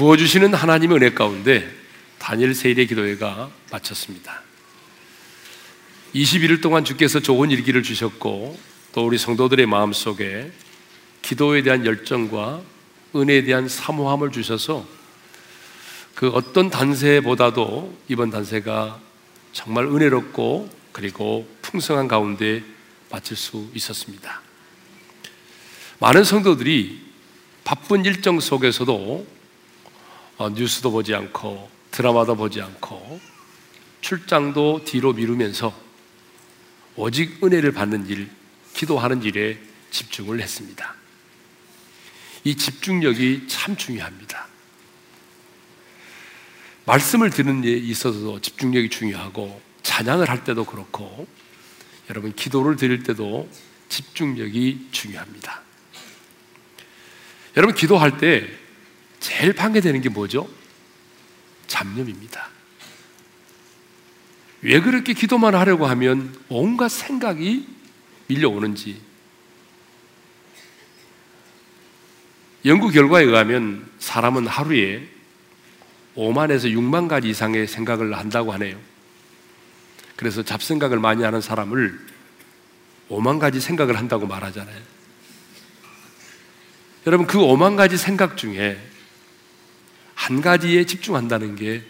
부어주시는 하나님의 은혜 가운데 다니엘 세일의 기도회가 마쳤습니다. 21일 동안 주께서 좋은 일기를 주셨고 또 우리 성도들의 마음 속에 기도에 대한 열정과 은혜에 대한 사모함을 주셔서 그 어떤 단세보다도 이번 단세가 정말 은혜롭고 그리고 풍성한 가운데 마칠 수 있었습니다. 많은 성도들이 바쁜 일정 속에서도 어, 뉴스도 보지 않고 드라마도 보지 않고 출장도 뒤로 미루면서 오직 은혜를 받는 일, 기도하는 일에 집중을 했습니다. 이 집중력이 참 중요합니다. 말씀을 듣는 데 있어서도 집중력이 중요하고 찬양을 할 때도 그렇고 여러분 기도를 드릴 때도 집중력이 중요합니다. 여러분 기도할 때 제일 방해되는 게 뭐죠? 잡념입니다. 왜 그렇게 기도만 하려고 하면 온갖 생각이 밀려오는지 연구 결과에 의하면 사람은 하루에 5만에서 6만 가지 이상의 생각을 한다고 하네요. 그래서 잡생각을 많이 하는 사람을 5만 가지 생각을 한다고 말하잖아요. 여러분, 그 5만 가지 생각 중에 한 가지에 집중한다는 게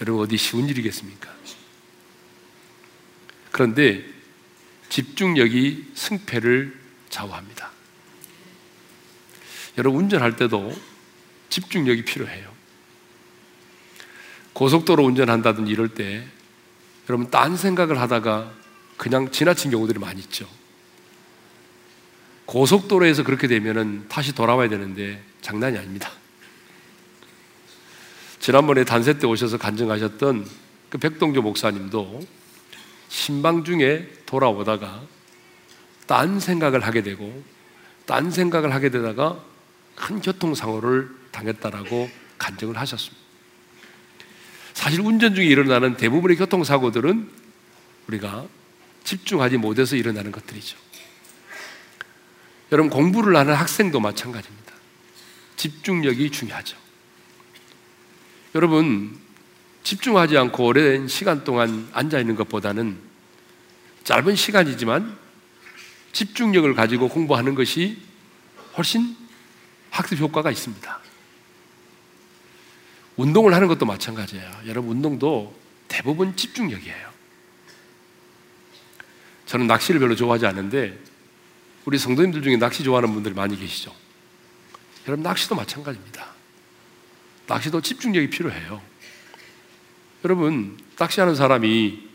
여러분 어디 쉬운 일이겠습니까? 그런데 집중력이 승패를 좌우합니다. 여러분 운전할 때도 집중력이 필요해요. 고속도로 운전한다든지 이럴 때 여러분 딴 생각을 하다가 그냥 지나친 경우들이 많이 있죠. 고속도로에서 그렇게 되면은 다시 돌아와야 되는데 장난이 아닙니다. 지난번에 단세 때 오셔서 간증하셨던 그 백동조 목사님도 신방 중에 돌아오다가 딴 생각을 하게 되고 딴 생각을 하게 되다가 큰 교통사고를 당했다라고 간증을 하셨습니다. 사실 운전 중에 일어나는 대부분의 교통사고들은 우리가 집중하지 못해서 일어나는 것들이죠. 여러분, 공부를 하는 학생도 마찬가지입니다. 집중력이 중요하죠. 여러분, 집중하지 않고 오랜 시간 동안 앉아 있는 것보다는 짧은 시간이지만 집중력을 가지고 공부하는 것이 훨씬 학습 효과가 있습니다. 운동을 하는 것도 마찬가지예요. 여러분, 운동도 대부분 집중력이에요. 저는 낚시를 별로 좋아하지 않는데 우리 성도님들 중에 낚시 좋아하는 분들이 많이 계시죠. 여러분, 낚시도 마찬가지입니다. 낚시도 집중력이 필요해요. 여러분, 낚시하는 사람이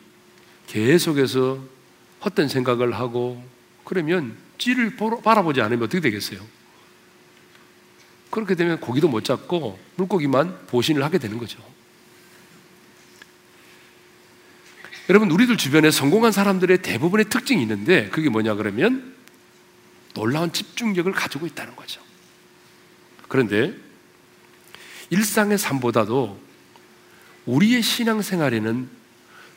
계속해서 헛된 생각을 하고 그러면 찌를 바라보지 않으면 어떻게 되겠어요? 그렇게 되면 고기도 못 잡고 물고기만 보신을 하게 되는 거죠. 여러분, 우리들 주변에 성공한 사람들의 대부분의 특징이 있는데 그게 뭐냐 그러면 놀라운 집중력을 가지고 있다는 거죠. 그런데 일상의 삶보다도 우리의 신앙생활에는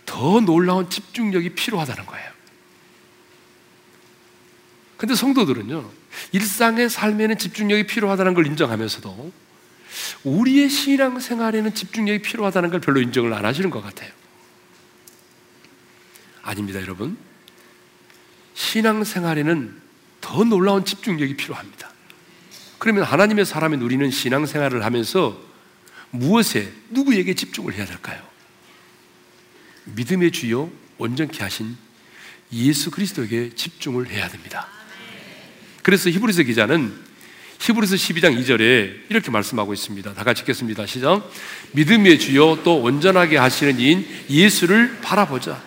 더 놀라운 집중력이 필요하다는 거예요. 근데 성도들은요, 일상의 삶에는 집중력이 필요하다는 걸 인정하면서도 우리의 신앙 생활에는 집중력이 필요하다는 걸 별로 인정을 안 하시는 것 같아요. 아닙니다, 여러분. 신앙 생활에는 더 놀라운 집중력이 필요합니다. 그러면 하나님의 사람인 우리는 신앙 생활을 하면서 무엇에, 누구에게 집중을 해야 될까요? 믿음의 주요 온전케 하신 예수 그리스도에게 집중을 해야 됩니다. 그래서 히브리서 기자는 히브리서 12장 2절에 이렇게 말씀하고 있습니다. 다 같이 읽겠습니다. 시작. 믿음의 주요 또 온전하게 하시는 이인 예수를 바라보자.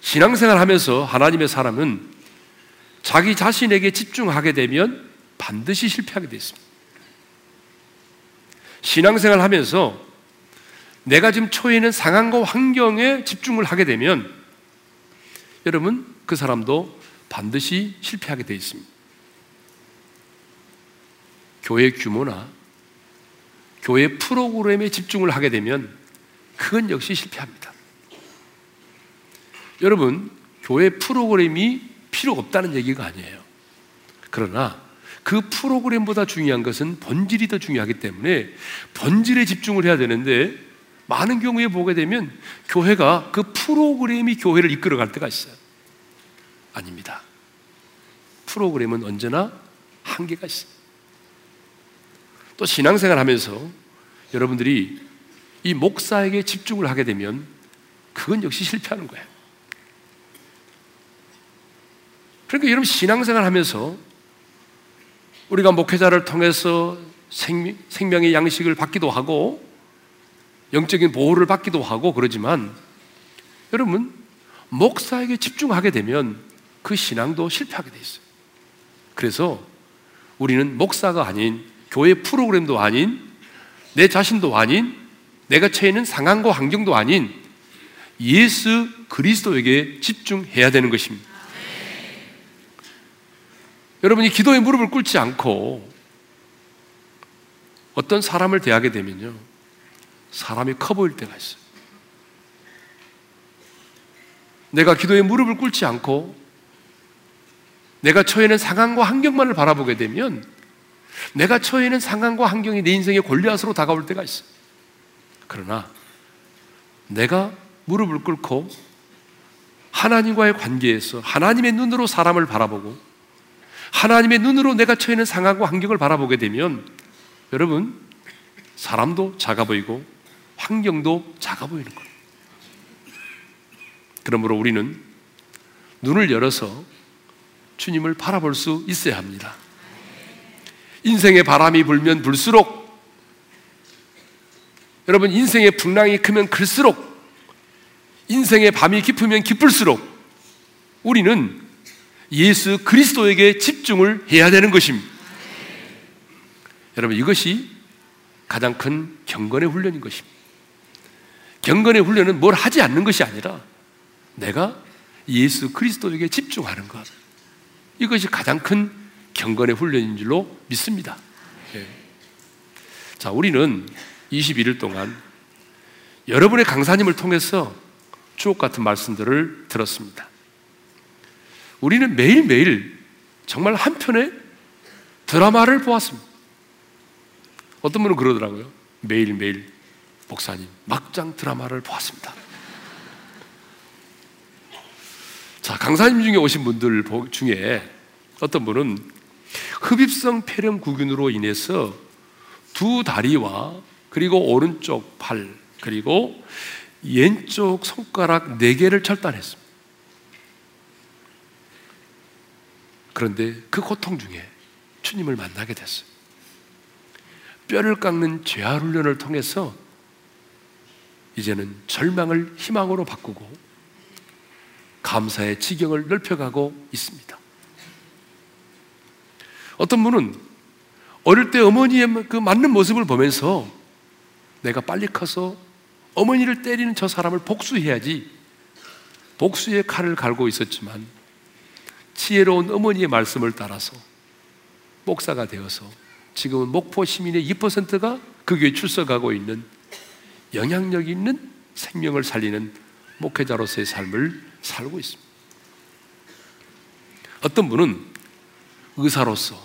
신앙생활 하면서 하나님의 사람은 자기 자신에게 집중하게 되면 반드시 실패하게 되어 있습니다. 신앙생활 하면서 내가 지금 처해 있는 상황과 환경에 집중을 하게 되면 여러분 그 사람도 반드시 실패하게 되어 있습니다. 교회 규모나 교회 프로그램에 집중을 하게 되면 그건 역시 실패합니다. 여러분, 교회 프로그램이 필요 없다는 얘기가 아니에요. 그러나 그 프로그램보다 중요한 것은 본질이 더 중요하기 때문에 본질에 집중을 해야 되는데 많은 경우에 보게 되면 교회가 그 프로그램이 교회를 이끌어갈 때가 있어요. 아닙니다. 프로그램은 언제나 한계가 있어요. 또 신앙생활 하면서 여러분들이 이 목사에게 집중을 하게 되면 그건 역시 실패하는 거예요. 그러니까 여러분 신앙생활 하면서 우리가 목회자를 통해서 생명, 생명의 양식을 받기도 하고 영적인 보호를 받기도 하고 그러지만 여러분 목사에게 집중하게 되면 그 신앙도 실패하게 돼 있어요. 그래서 우리는 목사가 아닌 교회 프로그램도 아닌 내 자신도 아닌 내가 처해 있는 상황과 환경도 아닌 예수 그리스도에게 집중해야 되는 것입니다. 여러분이 기도에 무릎을 꿇지 않고 어떤 사람을 대하게 되면요. 사람이 커 보일 때가 있어요. 내가 기도에 무릎을 꿇지 않고 내가 처해 있는 상황과 환경만을 바라보게 되면 내가 처해 있는 상황과 환경이 내 인생의 골리앗으로 다가올 때가 있어. 그러나 내가 무릎을 꿇고 하나님과의 관계에서 하나님의 눈으로 사람을 바라보고 하나님의 눈으로 내가 처해 있는 상황과 환경을 바라보게 되면 여러분 사람도 작아 보이고 환경도 작아 보이는 거예요. 그러므로 우리는 눈을 열어서 주님을 바라볼 수 있어야 합니다. 인생의 바람이 불면 불수록 여러분 인생의 풍랑이 크면 클수록 인생의 밤이 깊으면 깊을수록 우리는 예수 그리스도에게 집중을 해야 되는 것입니다. 여러분 이것이 가장 큰 경건의 훈련인 것입니다. 경건의 훈련은 뭘 하지 않는 것이 아니라 내가 예수 그리스도에게 집중하는 것. 이것이 가장 큰 경건의 훈련인 줄로 믿습니다. 네. 자, 우리는 21일 동안 여러분의 강사님을 통해서 주옥 같은 말씀들을 들었습니다. 우리는 매일매일 정말 한 편의 드라마를 보았습니다. 어떤 분은 그러더라고요. 매일매일 목사님, 막장 드라마를 보았습니다. 자, 강사님 중에 오신 분들 중에 어떤 분은 흡입성 폐렴 구균으로 인해서 두 다리와 그리고 오른쪽 팔 그리고 왼쪽 손가락 네 개를 절단했습니다. 그런데 그 고통 중에 주님을 만나게 됐어요. 뼈를 깎는 재활 훈련을 통해서 이제는 절망을 희망으로 바꾸고 감사의 지경을 넓혀가고 있습니다. 어떤 분은 어릴 때 어머니의 그 맞는 모습을 보면서 내가 빨리 커서 어머니를 때리는 저 사람을 복수해야지 복수의 칼을 갈고 있었지만 지혜로운 어머니의 말씀을 따라서 목사가 되어서 지금은 목포 시민의 2%가 그 교회 출석하고 있는 영향력 있는 생명을 살리는 목회자로서의 삶을 살고 있습니다. 어떤 분은 의사로서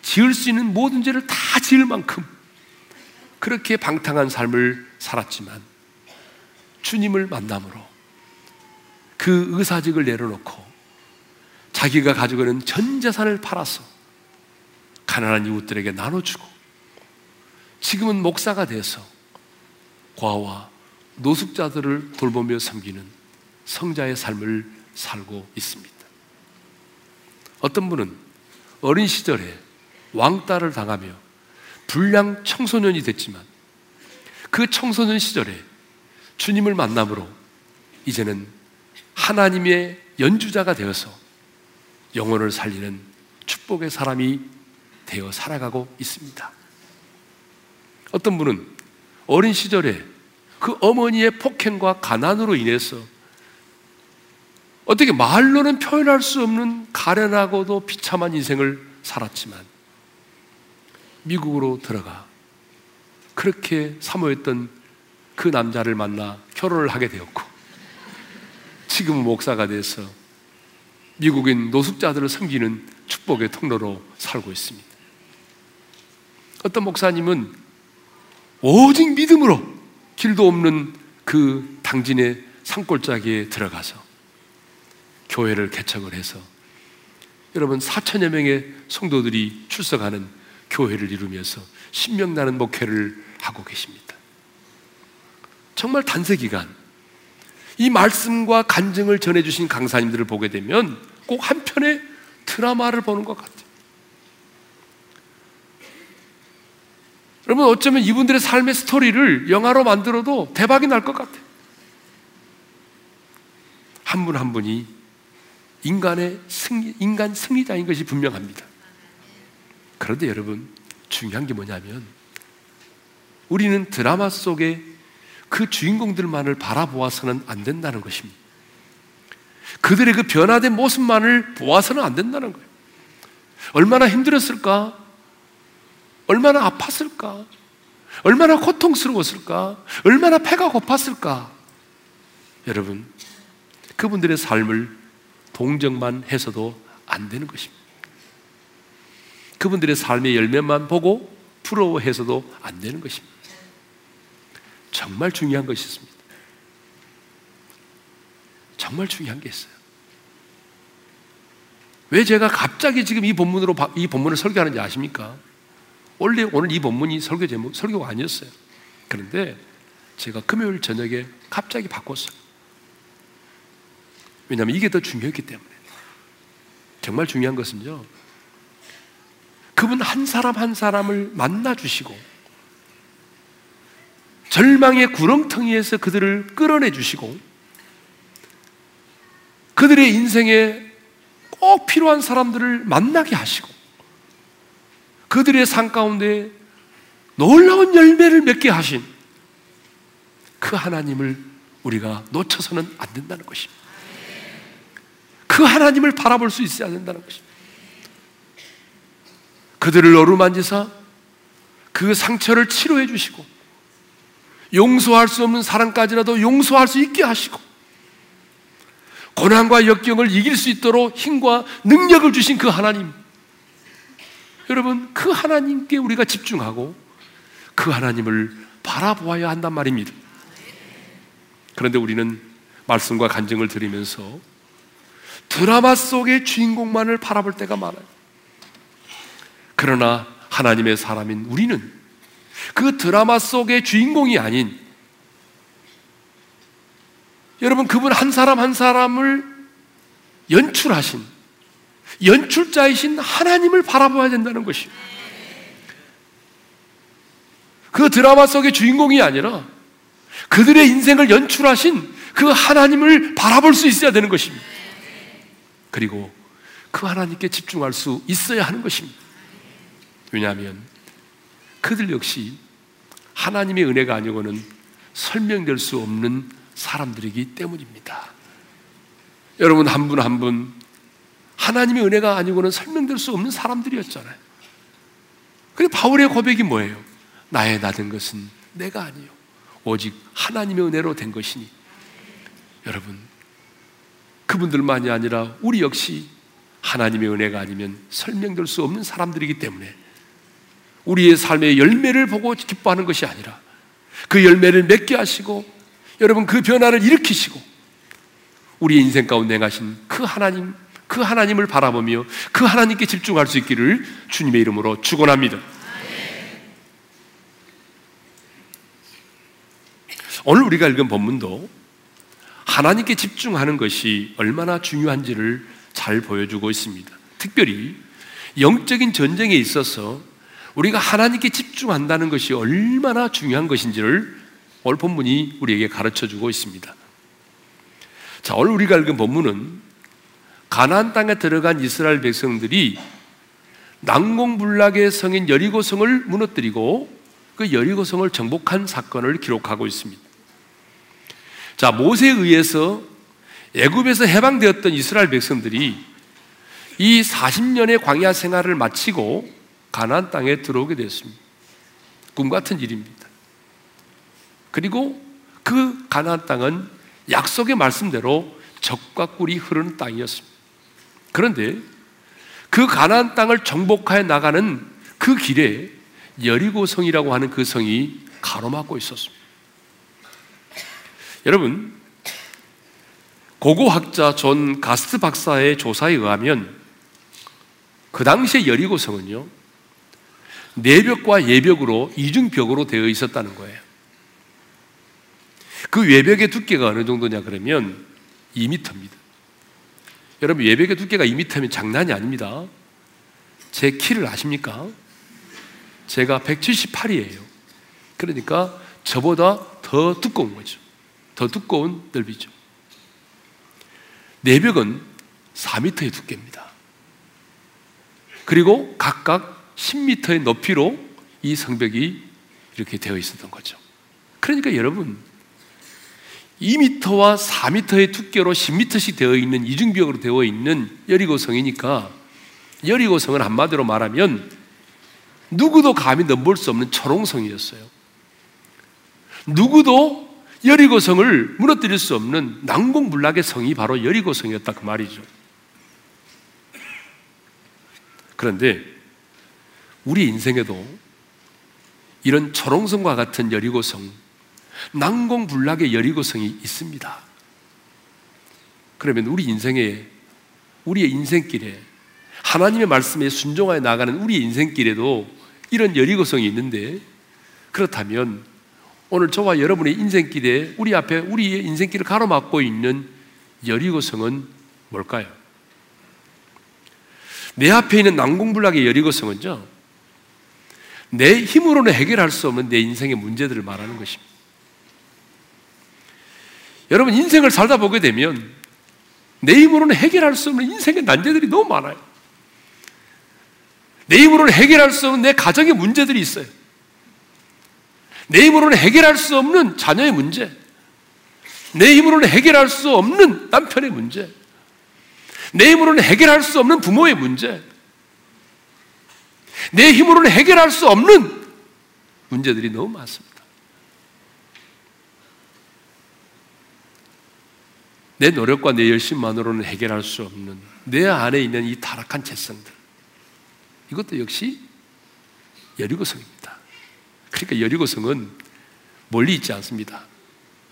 지을 수 있는 모든 죄를 다 지을 만큼 그렇게 방탕한 삶을 살았지만 주님을 만남으로 그 의사직을 내려놓고 자기가 가지고 있는 전 재산을 팔아서 가난한 이웃들에게 나눠주고 지금은 목사가 돼서 과와 노숙자들을 돌보며 섬기는 성자의 삶을 살고 있습니다. 어떤 분은 어린 시절에 왕따를 당하며 불량 청소년이 됐지만 그 청소년 시절에 주님을 만남으로 이제는 하나님의 연주자가 되어서 영혼을 살리는 축복의 사람이 되어 살아가고 있습니다. 어떤 분은 어린 시절에 그 어머니의 폭행과 가난으로 인해서 어떻게 말로는 표현할 수 없는 가련하고도 비참한 인생을 살았지만 미국으로 들어가 그렇게 사모했던 그 남자를 만나 결혼을 하게 되었고 지금은 목사가 돼서 미국인 노숙자들을 섬기는 축복의 통로로 살고 있습니다. 어떤 목사님은 오직 믿음으로 길도 없는 그 당진의 산골짜기에 들어가서 교회를 개척을 해서 여러분 4천여 명의 성도들이 출석하는 교회를 이루면서 신명나는 목회를 하고 계십니다. 정말 단세 기간 이 말씀과 간증을 전해주신 강사님들을 보게 되면 꼭 한편의 드라마를 보는 것 같아요. 여러분 어쩌면 이분들의 삶의 스토리를 영화로 만들어도 대박이 날 것 같아요. 한 분한 한 분이 인간의 승리, 인간 승리자인 것이 분명합니다. 그런데 여러분 중요한 게 뭐냐면 우리는 드라마 속에 그 주인공들만을 바라보아서는 안 된다는 것입니다. 그들의 그 변화된 모습만을 보아서는 안 된다는 거예요. 얼마나 힘들었을까? 얼마나 아팠을까? 얼마나 고통스러웠을까? 얼마나 배가 고팠을까? 여러분, 그분들의 삶을 동정만 해서도 안 되는 것입니다. 그분들의 삶의 열매만 보고 부러워해서도 안 되는 것입니다. 정말 중요한 것이 있습니다. 정말 중요한 게 있어요. 왜 제가 갑자기 지금 이 본문으로 이 본문을 설교하는지 아십니까? 원래 오늘 이 본문이 설교 제목 설교가 아니었어요. 그런데 제가 금요일 저녁에 갑자기 바꿨어요. 왜냐하면 이게 더 중요했기 때문에. 정말 중요한 것은요. 그분 한 사람 한 사람을 만나 주시고 절망의 구렁텅이에서 그들을 끌어내 주시고 그들의 인생에 꼭 필요한 사람들을 만나게 하시고 그들의 삶 가운데 놀라운 열매를 맺게 하신 그 하나님을 우리가 놓쳐서는 안 된다는 것입니다. 그 하나님을 바라볼 수 있어야 된다는 것입니다. 그들을 어루만지사 그 상처를 치료해 주시고 용서할 수 없는 사랑까지라도 용서할 수 있게 하시고 고난과 역경을 이길 수 있도록 힘과 능력을 주신 그 하나님. 여러분, 그 하나님께 우리가 집중하고 그 하나님을 바라보아야 한단 말입니다. 그런데 우리는 말씀과 간증을 들으면서 드라마 속의 주인공만을 바라볼 때가 많아요. 그러나 하나님의 사람인 우리는 그 드라마 속의 주인공이 아닌 여러분 그분 한 사람 한 사람을 연출하신 연출자이신 하나님을 바라봐야 된다는 것이에요. 그 드라마 속의 주인공이 아니라 그들의 인생을 연출하신 그 하나님을 바라볼 수 있어야 되는 것입니다. 그리고 그 하나님께 집중할 수 있어야 하는 것입니다. 왜냐하면 그들 역시 하나님의 은혜가 아니고는 설명될 수 없는 사람들이기 때문입니다. 여러분 한 분 한 분 하나님의 은혜가 아니고는 설명될 수 없는 사람들이었잖아요. 근데 바울의 고백이 뭐예요? 나의 나된 것은 내가 아니요. 오직 하나님의 은혜로 된 것이니. 여러분, 그분들만이 아니라 우리 역시 하나님의 은혜가 아니면 설명될 수 없는 사람들이기 때문에 우리의 삶의 열매를 보고 기뻐하는 것이 아니라 그 열매를 맺게 하시고 여러분 그 변화를 일으키시고 우리의 인생 가운데 행하신 그 하나님 그 하나님을 바라보며 그 하나님께 집중할 수 있기를 주님의 이름으로 축원합니다. 오늘 우리가 읽은 본문도 하나님께 집중하는 것이 얼마나 중요한지를 잘 보여주고 있습니다. 특별히 영적인 전쟁에 있어서 우리가 하나님께 집중한다는 것이 얼마나 중요한 것인지를 오늘 본문이 우리에게 가르쳐 주고 있습니다. 자, 오늘 우리가 읽은 본문은 가나안 땅에 들어간 이스라엘 백성들이 난공불락의 성인 여리고성을 무너뜨리고 그 여리고성을 정복한 사건을 기록하고 있습니다. 자, 모세에 의해서 애굽에서 해방되었던 이스라엘 백성들이 이 40년의 광야 생활을 마치고 가나안 땅에 들어오게 됐습니다. 꿈 같은 일입니다. 그리고 그 가나안 땅은 약속의 말씀대로 적과 꿀이 흐르는 땅이었습니다. 그런데 그 가나안 땅을 정복하여 나가는 그 길에 여리고 성이라고 하는 그 성이 가로막고 있었습니다. 여러분, 고고학자 존 가스트 박사의 조사에 의하면 그 당시에 여리고성은요, 내벽과 외벽으로 이중벽으로 되어 있었다는 거예요. 그 외벽의 두께가 어느 정도냐 그러면 2m입니다. 여러분, 외벽의 두께가 2m면 장난이 아닙니다. 제 키를 아십니까? 제가 178이에요. 그러니까 저보다 더 두꺼운 거죠. 더 두꺼운 넓이죠. 내벽은 4m의 두께입니다. 그리고 각각 10m의 높이로 이 성벽이 이렇게 되어 있었던 거죠. 그러니까 여러분, 2m와 4m의 두께로 10m씩 되어 있는 이중벽으로 되어 있는 여리고성이니까 여리고성은 한마디로 말하면 누구도 감히 넘볼 수 없는 초롱성이었어요. 누구도 여리고성을 무너뜨릴 수 없는 난공불락의 성이 바로 여리고성이었다 그 말이죠. 그런데 우리 인생에도 이런 초롱성과 같은 여리고성, 난공불락의 여리고성이 있습니다. 그러면 우리 인생에, 우리의 인생길에 하나님의 말씀에 순종하여 나가는 우리의 인생길에도 이런 여리고성이 있는데 그렇다면 오늘 저와 여러분의 인생길에 우리 앞에 우리의 인생길을 가로막고 있는 여리고성은 뭘까요? 내 앞에 있는 난공불락의 여리고성은요, 내 힘으로는 해결할 수 없는 내 인생의 문제들을 말하는 것입니다. 여러분, 인생을 살다 보게 되면 내 힘으로는 해결할 수 없는 인생의 난제들이 너무 많아요. 내 힘으로는 해결할 수 없는 내 가정의 문제들이 있어요. 내 힘으로는 해결할 수 없는 자녀의 문제, 내 힘으로는 해결할 수 없는 남편의 문제, 내 힘으로는 해결할 수 없는 부모의 문제, 내 힘으로는 해결할 수 없는 문제들이 너무 많습니다. 내 노력과 내 열심만으로는 해결할 수 없는 내 안에 있는 이 타락한 재성들. 이것도 역시 여리고성입니다. 그러니까 여리고성은 멀리 있지 않습니다.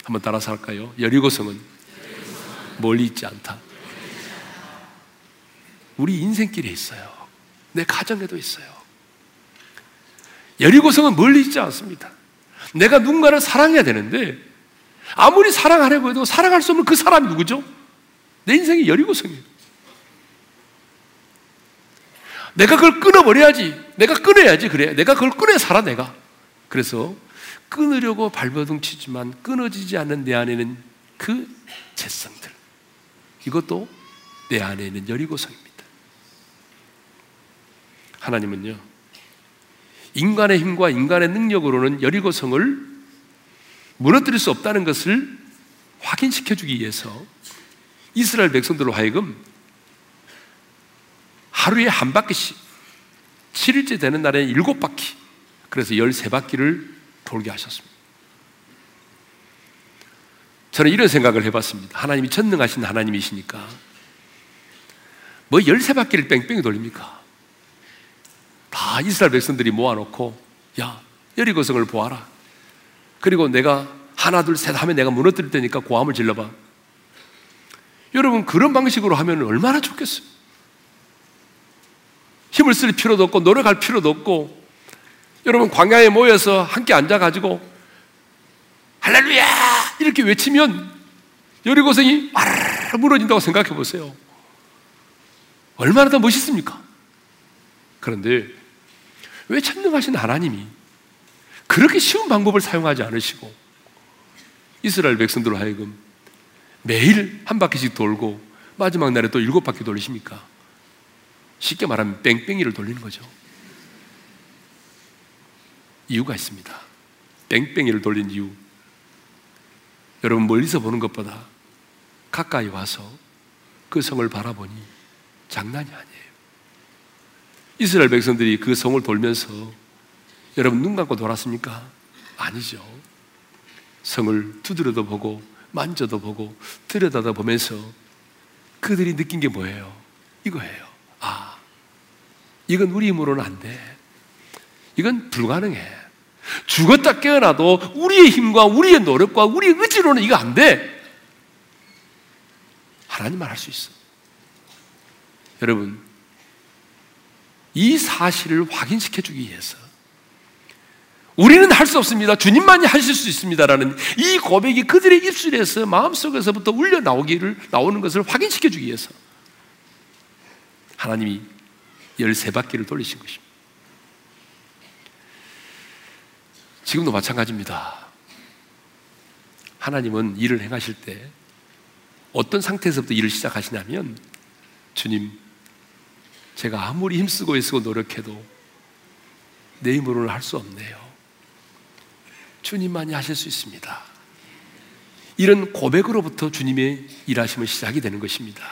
한번 따라서 할까요? 여리고성은 멀리 있지 않다. 우리 인생길에 있어요. 내 가정에도 있어요. 여리고성은 멀리 있지 않습니다. 내가 누군가를 사랑해야 되는데 아무리 사랑하려고 해도 사랑할 수 없는 그 사람이 누구죠? 내 인생이 여리고성이에요. 내가 그걸 끊어버려야지. 내가 끊어야지. 그래. 내가 그걸 끊어야 살아, 내가. 그래서 끊으려고 발버둥 치지만 끊어지지 않는 내 안에는 그 재성들. 이것도 내 안에 있는 여리고성입니다. 하나님은요, 인간의 힘과 인간의 능력으로는 여리고성을 무너뜨릴 수 없다는 것을 확인시켜 주기 위해서 이스라엘 백성들로 하여금 하루에 한 바퀴씩 7일째 되는 날에 일곱 바퀴 그래서 13바퀴를 돌게 하셨습니다. 저는 이런 생각을 해봤습니다. 하나님이 전능하신 하나님이시니까 뭐 13바퀴를 뺑뺑이 돌립니까? 다 이스라엘 백성들이 모아놓고 야 여리고성을 보아라. 그리고 내가 하나 둘 셋 하면 내가 무너뜨릴 테니까 고함을 질러봐. 여러분 그런 방식으로 하면 얼마나 좋겠어요. 힘을 쓸 필요도 없고 노력할 필요도 없고 여러분 광야에 모여서 함께 앉아가지고 할렐루야 이렇게 외치면 여리고성이 와르르 무너진다고 생각해 보세요. 얼마나 더 멋있습니까? 그런데 왜 천능하신 하나님이 그렇게 쉬운 방법을 사용하지 않으시고 이스라엘 백성들로 하여금 매일 한 바퀴씩 돌고 마지막 날에 또 일곱 바퀴 돌리십니까? 쉽게 말하면 뺑뺑이를 돌리는 거죠. 이유가 있습니다. 뺑뺑이를 돌린 이유. 여러분 멀리서 보는 것보다 가까이 와서 그 성을 바라보니 장난이 아니에요. 이스라엘 백성들이 그 성을 돌면서 여러분 눈 감고 돌았습니까? 아니죠. 성을 두드려도 보고 만져도 보고 들여다도 보면서 그들이 느낀 게 뭐예요? 이거예요. 아, 이건 우리 힘으로는 안 돼. 이건 불가능해. 죽었다 깨어나도 우리의 힘과 우리의 노력과 우리의 의지로는 이거 안 돼. 하나님만 할 수 있어. 여러분, 이 사실을 확인시켜 주기 위해서 우리는 할 수 없습니다. 주님만이 하실 수 있습니다라는 이 고백이 그들의 입술에서 마음속에서부터 울려 나오기를 나오는 것을 확인시켜 주기 위해서 하나님이 열세 바퀴를 돌리신 것입니다. 지금도 마찬가지입니다. 하나님은 일을 행하실 때 어떤 상태에서부터 일을 시작하시냐면 주님, 제가 아무리 힘쓰고 애쓰고 노력해도 내 힘으로는 할 수 없네요. 주님만이 하실 수 있습니다. 이런 고백으로부터 주님의 일하심은 시작이 되는 것입니다.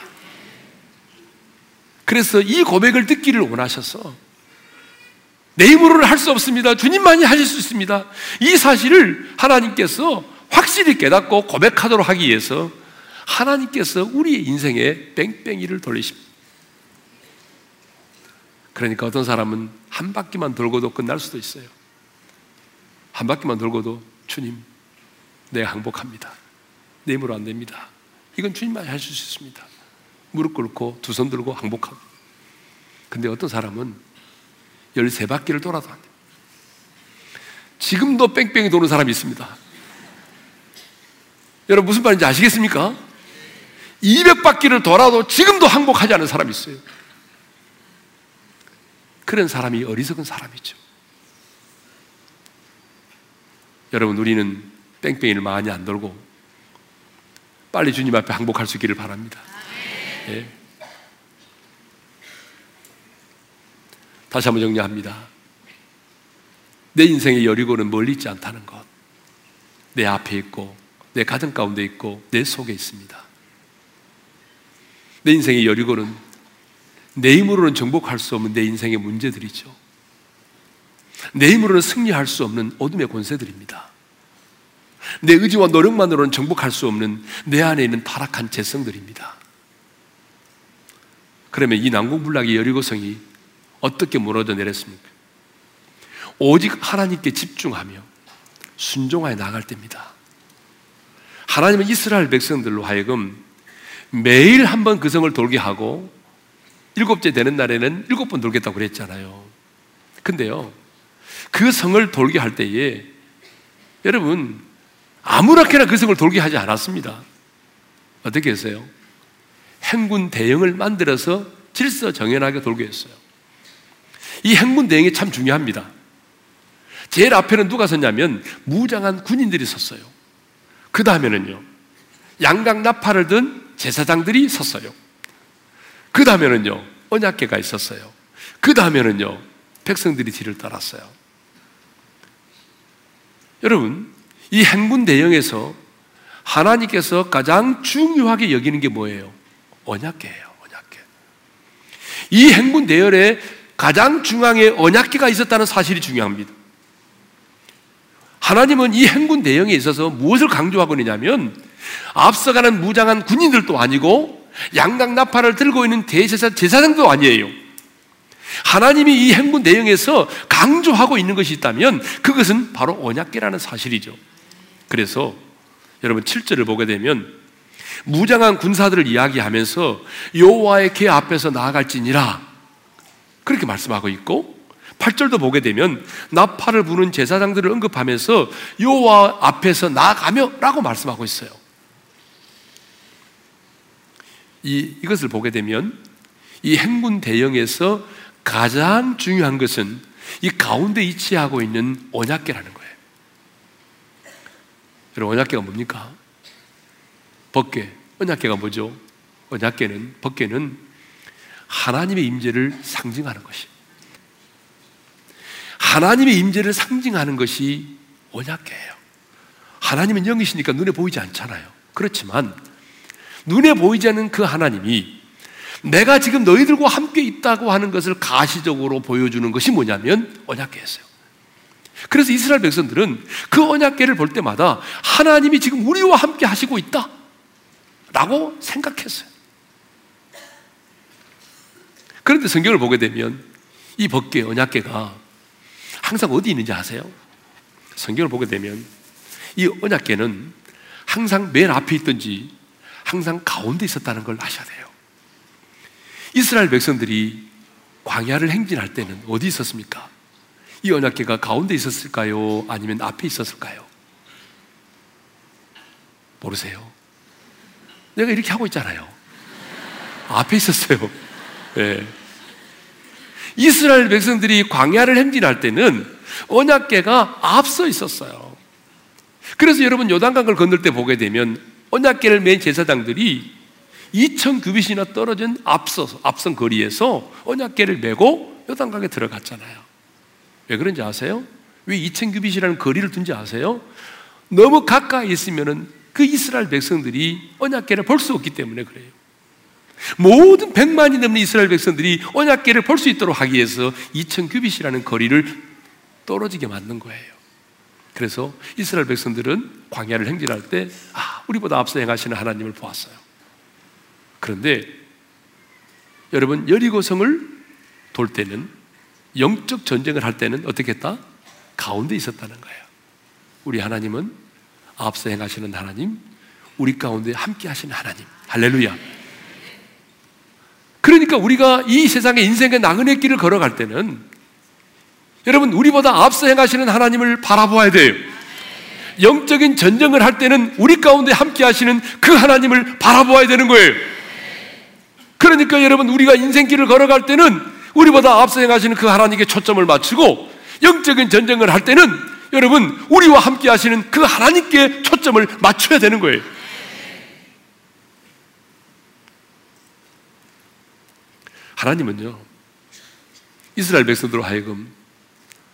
그래서 이 고백을 듣기를 원하셔서 내 힘으로는 할 수 없습니다. 주님만이 하실 수 있습니다. 이 사실을 하나님께서 확실히 깨닫고 고백하도록 하기 위해서 하나님께서 우리의 인생에 뺑뺑이를 돌리십니다. 그러니까 어떤 사람은 한 바퀴만 돌고도 끝날 수도 있어요. 한 바퀴만 돌고도 주님, 내가 항복합니다. 내 힘으로 안 됩니다. 이건 주님만 하실 수 있습니다. 무릎 꿇고 두 손 들고 항복하고. 근데 어떤 사람은 13바퀴를 돌아도 안 돼요. 지금도 뺑뺑이 도는 사람이 있습니다. 여러분 무슨 말인지 아시겠습니까? 200바퀴를 돌아도 지금도 항복하지 않은 사람이 있어요. 그런 사람이 어리석은 사람이죠. 여러분, 우리는 뺑뺑이를 많이 안 돌고 빨리 주님 앞에 항복할 수 있기를 바랍니다. 예. 다시 한번 정리합니다. 내 인생의 여리고는 멀리 있지 않다는 것. 내 앞에 있고, 내 가정 가운데 있고, 내 속에 있습니다. 내 인생의 여리고는 내 힘으로는 정복할 수 없는 내 인생의 문제들이죠. 내 힘으로는 승리할 수 없는 어둠의 권세들입니다. 내 의지와 노력만으로는 정복할 수 없는 내 안에 있는 타락한 재성들입니다. 그러면 이 난공불락의 여리고성이 어떻게 무너져 내렸습니까? 오직 하나님께 집중하며 순종하여 나갈 때입니다. 하나님은 이스라엘 백성들로 하여금 매일 한 번 그 성을 돌게 하고 일곱째 되는 날에는 일곱 번 돌겠다고 그랬잖아요. 근데요, 그 성을 돌게 할 때에 여러분 아무렇게나 그 성을 돌게 하지 않았습니다. 어떻게 했어요? 행군 대형을 만들어서 질서 정연하게 돌게 했어요. 이 행군 대형이 참 중요합니다. 제일 앞에는 누가 섰냐면 무장한 군인들이 섰어요. 그 다음에는요, 양각 나팔을 든 제사장들이 섰어요. 그 다음에는요, 언약계가 있었어요. 그 다음에는요, 백성들이 뒤를 따랐어요. 여러분, 이 행군 대형에서 하나님께서 가장 중요하게 여기는 게 뭐예요? 언약계예요, 언약계. 이 행군 대열에 가장 중앙에 언약계가 있었다는 사실이 중요합니다. 하나님은 이 행군 대형에 있어서 무엇을 강조하고 있냐면 앞서가는 무장한 군인들도 아니고 양각 나팔을 들고 있는 대제사 제사장도 아니에요. 하나님이 이 행군 내용에서 강조하고 있는 것이 있다면 그것은 바로 언약계라는 사실이죠. 그래서 여러분 7절을 보게 되면 무장한 군사들을 이야기하면서 여호와의 계 앞에서 나아갈지니라 그렇게 말씀하고 있고 8절도 보게 되면 나팔을 부는 제사장들을 언급하면서 여호와 앞에서 나아가며라고 말씀하고 있어요. 이, 이것을 보게 되면 이 행군 대형에서 가장 중요한 것은 이 가운데 위치하고 있는 언약계라는 거예요. 여러분, 언약계가 뭡니까? 법계. 언약계가 뭐죠? 언약계는, 법계는 하나님의 임재를 상징하는 것이. 하나님의 임재를 상징하는 것이 언약계예요. 하나님은 영이시니까 눈에 보이지 않잖아요. 그렇지만 눈에 보이지 않는 그 하나님이 내가 지금 너희들과 함께 있다고 하는 것을 가시적으로 보여주는 것이 뭐냐면 언약계였어요. 그래서 이스라엘 백성들은 그 언약계를 볼 때마다 하나님이 지금 우리와 함께 하시고 있다. 라고 생각했어요. 그런데 성경을 보게 되면 이 법계 언약계가 항상 어디 있는지 아세요? 성경을 보게 되면 이 언약계는 항상 맨 앞에 있든지 항상 가운데 있었다는 걸 아셔야 돼요. 이스라엘 백성들이 광야를 행진할 때는 어디 있었습니까? 이 언약계가 가운데 있었을까요? 아니면 앞에 있었을까요? 모르세요? 내가 이렇게 하고 있잖아요. 앞에 있었어요. 네. 이스라엘 백성들이 광야를 행진할 때는 언약계가 앞서 있었어요. 그래서 여러분 요단강을 건널 때 보게 되면 언약계를 맨 제사장들이 2천 규빗이나 떨어진 앞서 앞선 거리에서 언약계를 메고 요단강에 들어갔잖아요. 왜 그런지 아세요? 왜 2천 규빗이라는 거리를 둔지 아세요? 너무 가까이 있으면은 그 이스라엘 백성들이 언약계를 볼 수 없기 때문에 그래요. 모든 100만이 넘는 이스라엘 백성들이 언약계를 볼 수 있도록 하기 위해서 2천 규빗이라는 거리를 떨어지게 만든 거예요. 그래서 이스라엘 백성들은 광야를 행진할 때 아, 우리보다 앞서 행하시는 하나님을 보았어요. 그런데 여러분 여리고성을 돌 때는 영적 전쟁을 할 때는 어떻게 했다? 가운데 있었다는 거예요. 우리 하나님은 앞서 행하시는 하나님, 우리 가운데 함께 하시는 하나님. 할렐루야. 그러니까 우리가 이 세상의 인생의 나그네 길을 걸어갈 때는 여러분 우리보다 앞서 행하시는 하나님을 바라보아야 돼요. 영적인 전쟁을 할 때는 우리 가운데 함께 하시는 그 하나님을 바라보아야 되는 거예요. 그러니까 여러분 우리가 인생길을 걸어갈 때는 우리보다 앞서 행하시는 그 하나님께 초점을 맞추고 영적인 전쟁을 할 때는 여러분 우리와 함께 하시는 그 하나님께 초점을 맞춰야 되는 거예요. 하나님은요 이스라엘 백성들로 하여금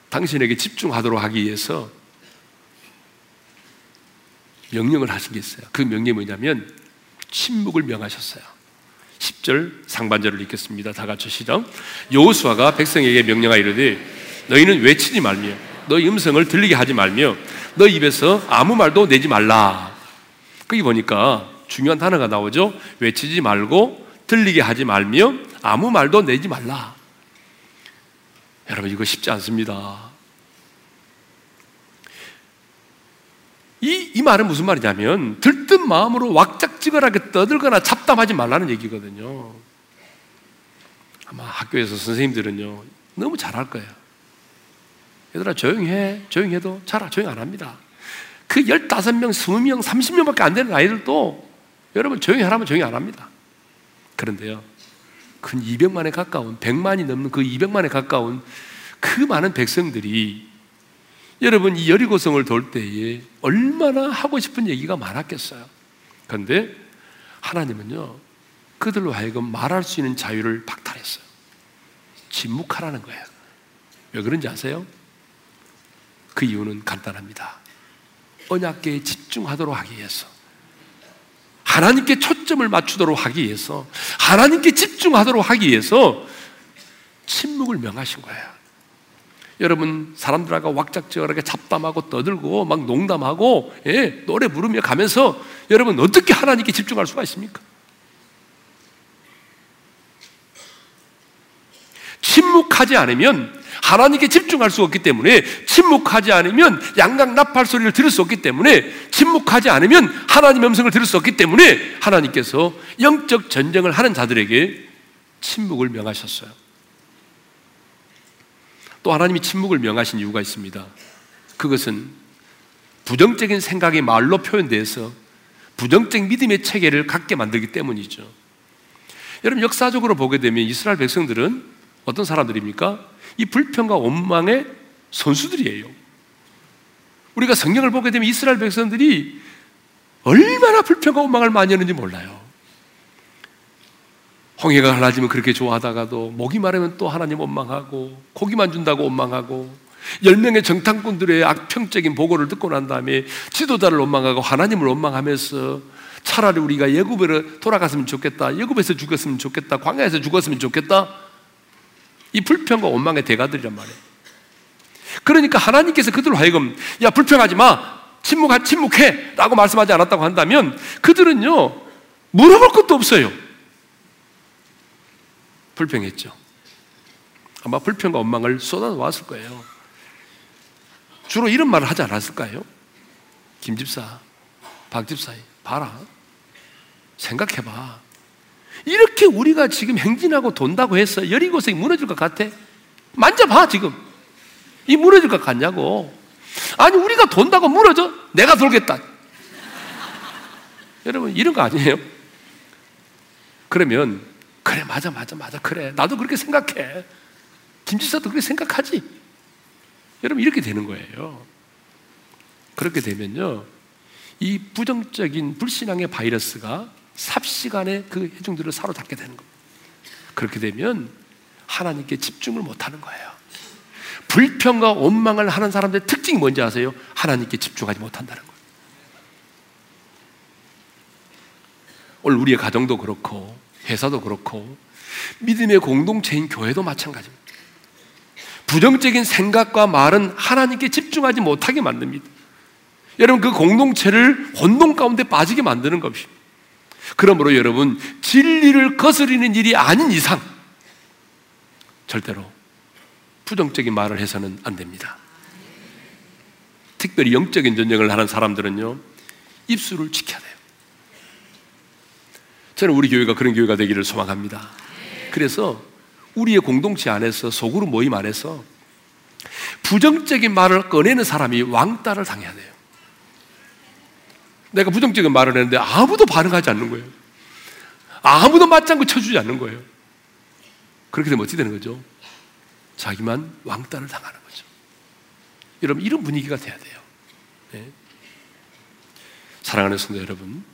당신에게 집중하도록 하기 위해서 명령을 하신 게 있어요. 그 명령이 뭐냐면 침묵을 명하셨어요. 10절 상반절을 읽겠습니다. 다 같이 시작. 여호수아가 백성에게 명령하 이르되 너희는 외치지 말며 너희 음성을 들리게 하지 말며 너 입에서 아무 말도 내지 말라. 거기 보니까 중요한 단어가 나오죠. 외치지 말고 들리게 하지 말며 아무 말도 내지 말라. 여러분 이거 쉽지 않습니다. 이, 이 말은 무슨 말이냐면 들뜬 마음으로 왁작지껄하게 떠들거나 잡담하지 말라는 얘기거든요. 아마 학교에서 선생님들은요 너무 잘할 거예요. 얘들아 조용히 해. 조용히 해도 잘 조용 안 합니다. 그 15명, 20명, 30명밖에 안 되는 아이들도 여러분 조용히 하라면 조용히 안 합니다. 그런데요. 근 200만에 가까운 100만이 넘는 그 200만에 가까운 그 많은 백성들이 여러분 이 여리고성을 돌 때에 얼마나 하고 싶은 얘기가 많았겠어요. 그런데 하나님은요 그들로 하여금 말할 수 있는 자유를 박탈했어요. 침묵하라는 거예요. 왜 그런지 아세요? 그 이유는 간단합니다. 언약계에 집중하도록 하기 위해서 하나님께 초점을 맞추도록 하기 위해서 하나님께 집중하도록 하기 위해서 침묵을 명하신 거예요. 여러분 사람들하고 왁작지껄하게 잡담하고 떠들고 막 농담하고 예, 노래 부르며 가면서 여러분 어떻게 하나님께 집중할 수가 있습니까? 침묵하지 않으면 하나님께 집중할 수 없기 때문에 침묵하지 않으면 양각 나팔 소리를 들을 수 없기 때문에 침묵하지 않으면 하나님의 음성을 들을 수 없기 때문에 하나님께서 영적 전쟁을 하는 자들에게 침묵을 명하셨어요. 또 하나님이 침묵을 명하신 이유가 있습니다. 그것은 부정적인 생각이 말로 표현돼서 부정적 믿음의 체계를 갖게 만들기 때문이죠. 여러분 역사적으로 보게 되면 이스라엘 백성들은 어떤 사람들입니까? 이 불평과 원망의 선수들이에요. 우리가 성경을 보게 되면 이스라엘 백성들이 얼마나 불평과 원망을 많이 했는지 몰라요. 홍해가 갈라지면 그렇게 좋아하다가도 목이 마르면 또 하나님 원망하고 고기만 준다고 원망하고 열 명의 정탐꾼들의 악평적인 보고를 듣고 난 다음에 지도자를 원망하고 하나님을 원망하면서 차라리 우리가 예굽으로 돌아갔으면 좋겠다. 예굽에서 죽었으면 좋겠다. 광야에서 죽었으면 좋겠다. 이 불평과 원망의 대가들이란 말이에요. 그러니까 하나님께서 그들로 하여금 야 불평하지 마. 침묵하 침묵해라고 말씀하지 않았다고 한다면 그들은요 물어볼 것도 없어요. 불평했죠. 아마 불평과 원망을 쏟아놓았을 거예요. 주로 이런 말을 하지 않았을까요? 김 집사, 박 집사, 봐라. 생각해봐. 이렇게 우리가 지금 행진하고 돈다고 해서 여리고성이 무너질 것 같아? 만져봐, 지금. 이 무너질 것 같냐고. 아니, 우리가 돈다고 무너져? 내가 돌겠다. 여러분, 이런 거 아니에요? 그러면, 그래, 맞아, 맞아, 맞아, 그래. 나도 그렇게 생각해. 김 지사도 그렇게 생각하지. 여러분, 이렇게 되는 거예요. 그렇게 되면요. 이 부정적인 불신앙의 바이러스가 삽시간에 그 회중들을 사로잡게 되는 겁니다. 그렇게 되면 하나님께 집중을 못 하는 거예요. 불평과 원망을 하는 사람들의 특징이 뭔지 아세요? 하나님께 집중하지 못한다는 거예요. 오늘 우리의 가정도 그렇고, 회사도 그렇고, 믿음의 공동체인 교회도 마찬가지입니다. 부정적인 생각과 말은 하나님께 집중하지 못하게 만듭니다. 여러분, 그 공동체를 혼동 가운데 빠지게 만드는 것입니다. 그러므로 여러분, 진리를 거스리는 일이 아닌 이상, 절대로 부정적인 말을 해서는 안 됩니다. 특별히 영적인 전쟁을 하는 사람들은요, 입술을 지켜야 돼요. 저는 우리 교회가 그런 교회가 되기를 소망합니다. 그래서 우리의 공동체 안에서 소그룹 모임 안에서 부정적인 말을 꺼내는 사람이 왕따를 당해야 돼요. 내가 부정적인 말을 했는데 아무도 반응하지 않는 거예요. 아무도 맞장구 쳐주지 않는 거예요. 그렇게 되면 어떻게 되는 거죠? 자기만 왕따를 당하는 거죠. 여러분, 이런 분위기가 돼야 돼요. 네. 사랑하는 성도 여러분,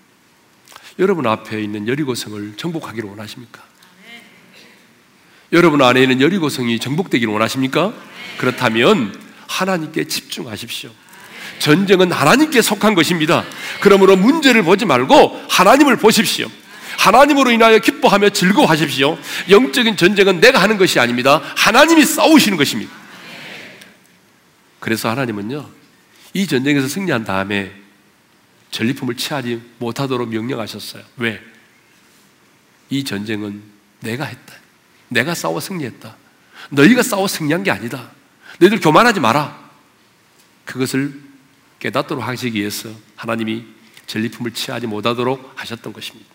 여러분 앞에 있는 여리고성을 정복하기를 원하십니까? 여러분 안에 있는 여리고성이 정복되기를 원하십니까? 그렇다면 하나님께 집중하십시오. 전쟁은 하나님께 속한 것입니다. 그러므로 문제를 보지 말고 하나님을 보십시오. 하나님으로 인하여 기뻐하며 즐거워하십시오. 영적인 전쟁은 내가 하는 것이 아닙니다. 하나님이 싸우시는 것입니다. 그래서 하나님은요, 이 전쟁에서 승리한 다음에 전리품을 취하지 못하도록 명령하셨어요. 왜? 이 전쟁은 내가 했다. 내가 싸워 승리했다. 너희가 싸워 승리한 게 아니다. 너희들 교만하지 마라. 그것을 깨닫도록 하시기 위해서 하나님이 전리품을 취하지 못하도록 하셨던 것입니다.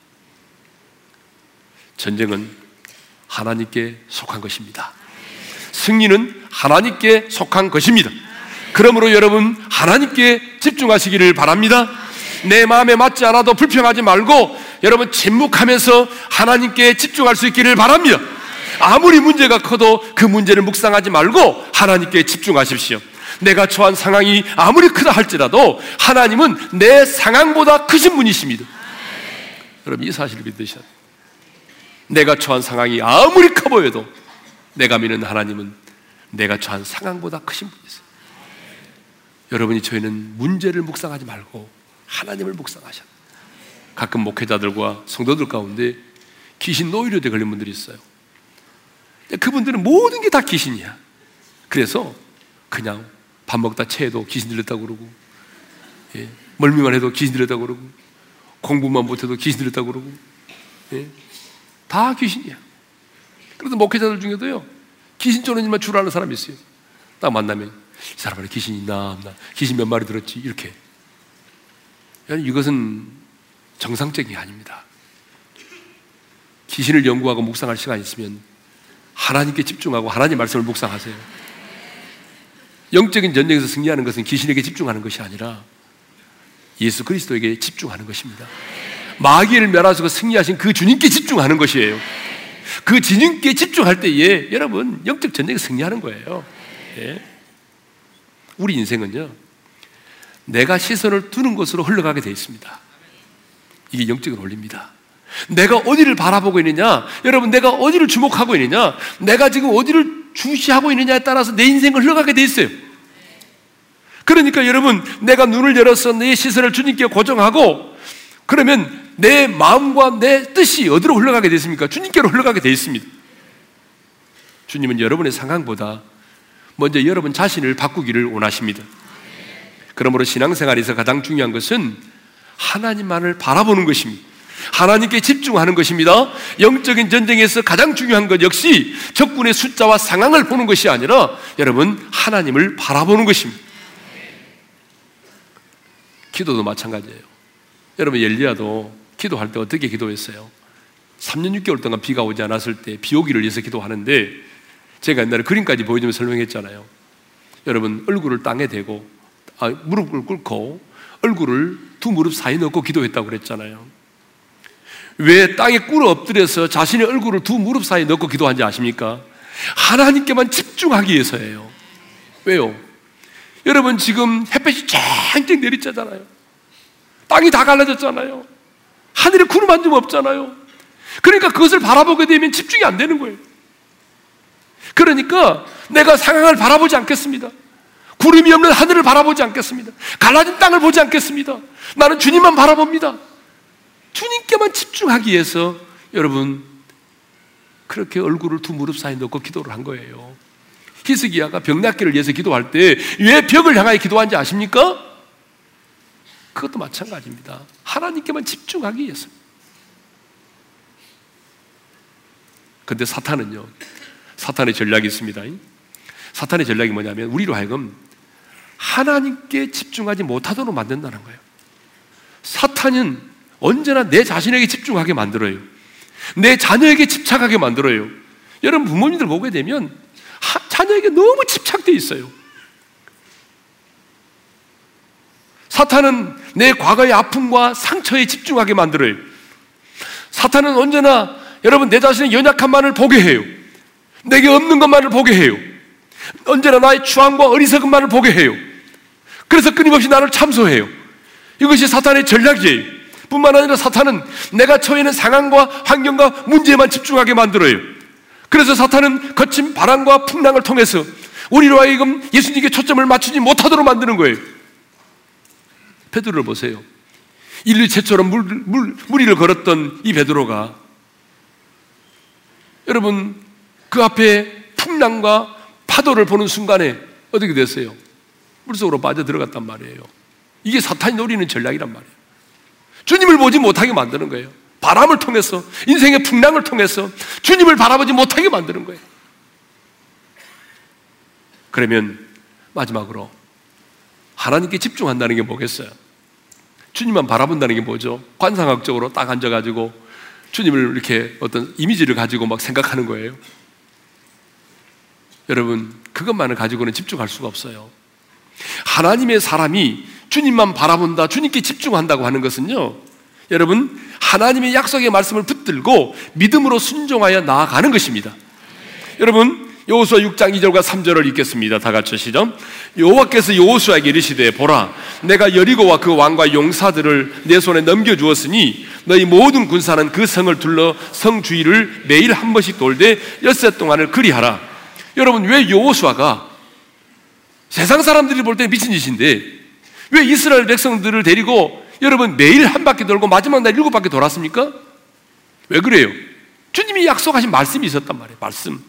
전쟁은 하나님께 속한 것입니다. 승리는 하나님께 속한 것입니다. 그러므로 여러분 하나님께 집중하시기를 바랍니다. 내 마음에 맞지 않아도 불평하지 말고 여러분 침묵하면서 하나님께 집중할 수 있기를 바랍니다. 아무리 문제가 커도 그 문제를 묵상하지 말고 하나님께 집중하십시오. 내가 처한 상황이 아무리 크다 할지라도 하나님은 내 상황보다 크신 분이십니다. 여러분 이 사실을 믿으셔야 돼요. 내가 처한 상황이 아무리 커 보여도 내가 믿는 하나님은 내가 처한 상황보다 크신 분이세요. 여러분이 저희는 문제를 묵상하지 말고 하나님을 묵상하셔. 가끔 목회자들과 성도들 가운데 귀신 노이로돼 걸린 분들이 있어요. 그분들은 모든 게 다 귀신이야. 그래서 그냥 밥 먹다 체해도 귀신 들렸다고 그러고, 예, 멀미만 해도 귀신 들렸다고 그러고, 공부만 못해도 귀신 들렸다고 그러고, 예, 다 귀신이야. 그래서 목회자들 중에도요, 귀신 쫓는 일만 줄 아는 사람이 있어요. 딱 만나면, 이 사람 안에 귀신 있나, 없나, 귀신 몇 마리 들었지, 이렇게. 이것은 정상적이 아닙니다. 귀신을 연구하고 묵상할 시간 있으면 하나님께 집중하고 하나님 말씀을 묵상하세요. 영적인 전쟁에서 승리하는 것은 귀신에게 집중하는 것이 아니라 예수 그리스도에게 집중하는 것입니다. 마귀를 멸하시고 승리하신 그 주님께 집중하는 것이에요. 그 주님께 집중할 때에 여러분 영적 전쟁에 승리하는 거예요. 예. 우리 인생은요 내가 시선을 두는 것으로 흘러가게 되어 있습니다. 이게 영적인 원리입니다. 내가 어디를 바라보고 있느냐? 여러분, 내가 어디를 주목하고 있느냐? 내가 지금 어디를 주시하고 있느냐에 따라서 내 인생을 흘러가게 돼 있어요. 그러니까 여러분, 내가 눈을 열어서 내 시선을 주님께 고정하고 그러면 내 마음과 내 뜻이 어디로 흘러가게 됐습니까? 주님께로 흘러가게 돼 있습니다. 주님은 여러분의 상황보다 먼저 여러분 자신을 바꾸기를 원하십니다. 그러므로 신앙생활에서 가장 중요한 것은 하나님만을 바라보는 것입니다. 하나님께 집중하는 것입니다. 영적인 전쟁에서 가장 중요한 것 역시 적군의 숫자와 상황을 보는 것이 아니라 여러분 하나님을 바라보는 것입니다. 기도도 마찬가지예요. 여러분 엘리야도 기도할 때 어떻게 기도했어요? 3년 6개월 동안 비가 오지 않았을 때 비 오기를 위해서 기도하는데 제가 옛날에 그림까지 보여주면 설명했잖아요. 여러분 얼굴을 땅에 대고 아, 무릎을 꿇고 얼굴을 두 무릎 사이 넣고 기도했다고 그랬잖아요. 왜 땅에 꿇어 엎드려서 자신의 얼굴을 두 무릎 사이 넣고 기도한지 아십니까? 하나님께만 집중하기 위해서예요. 왜요? 여러분 지금 햇볕이 쨍쨍 내리쬐잖아요. 땅이 다 갈라졌잖아요. 하늘에 구름 한 점 없잖아요. 그러니까 그것을 바라보게 되면 집중이 안 되는 거예요. 그러니까 내가 상황을 바라보지 않겠습니다. 구름이 없는 하늘을 바라보지 않겠습니다. 갈라진 땅을 보지 않겠습니다. 나는 주님만 바라봅니다. 주님께만 집중하기 위해서 여러분 그렇게 얼굴을 두 무릎 사이에 넣고 기도를 한 거예요. 히스기야가 벽 낫기를 위해서 기도할 때 왜 벽을 향하여 기도한지 아십니까? 그것도 마찬가지입니다. 하나님께만 집중하기 위해서. 근데 사탄은요, 사탄의 전략이 있습니다. 사탄의 전략이 뭐냐면, 우리로 하여금 하나님께 집중하지 못하도록 만든다는 거예요. 사탄은 언제나 내 자신에게 집중하게 만들어요. 내 자녀에게 집착하게 만들어요. 여러분 부모님들 보게 되면 자녀에게 너무 집착돼 있어요. 사탄은 내 과거의 아픔과 상처에 집중하게 만들어요. 사탄은 언제나 여러분 내 자신의 연약함만을 보게 해요. 내게 없는 것만을 보게 해요. 언제나 나의 추함과 어리석음만을 보게 해요. 그래서 끊임없이 나를 참소해요. 이것이 사탄의 전략이에요. 뿐만 아니라 사탄은 내가 처해 있는 상황과 환경과 문제에만 집중하게 만들어요. 그래서 사탄은 거친 바람과 풍랑을 통해서 우리로 하여금 예수님께 초점을 맞추지 못하도록 만드는 거예요. 베드로를 보세요. 인류 최초로 물, 물, 무리를 걸었던 이 베드로가 여러분 그 앞에 풍랑과 파도를 보는 순간에 어떻게 됐어요? 물속으로 빠져 들어갔단 말이에요. 이게 사탄이 노리는 전략이란 말이에요. 주님을 보지 못하게 만드는 거예요. 바람을 통해서 인생의 풍랑을 통해서 주님을 바라보지 못하게 만드는 거예요. 그러면 마지막으로 하나님께 집중한다는 게 뭐겠어요? 주님만 바라본다는 게 뭐죠? 관상학적으로 딱 앉아가지고 주님을 이렇게 어떤 이미지를 가지고 막 생각하는 거예요. 여러분, 그것만을 가지고는 집중할 수가 없어요. 하나님의 사람이 주님만 바라본다, 주님께 집중한다고 하는 것은요, 여러분, 하나님의 약속의 말씀을 붙들고 믿음으로 순종하여 나아가는 것입니다. 여러분, 여호수아 6장 2절과 3절을 읽겠습니다. 다 같이 시죠. 여호와께서 여호수아에게 이르시되 보라 내가 여리고와 그 왕과 용사들을 내 손에 넘겨 주었으니 너희 모든 군사는 그 성을 둘러 성 주위를 매일 한 번씩 돌되 엿새 동안을 그리하라. 여러분 왜 여호수아가 세상 사람들이 볼 때 미친 짓인데 왜 이스라엘 백성들을 데리고 여러분 매일 한 바퀴 돌고 마지막 날 일곱 바퀴 돌았습니까? 왜 그래요? 주님이 약속하신 말씀이 있었단 말이에요. 말씀.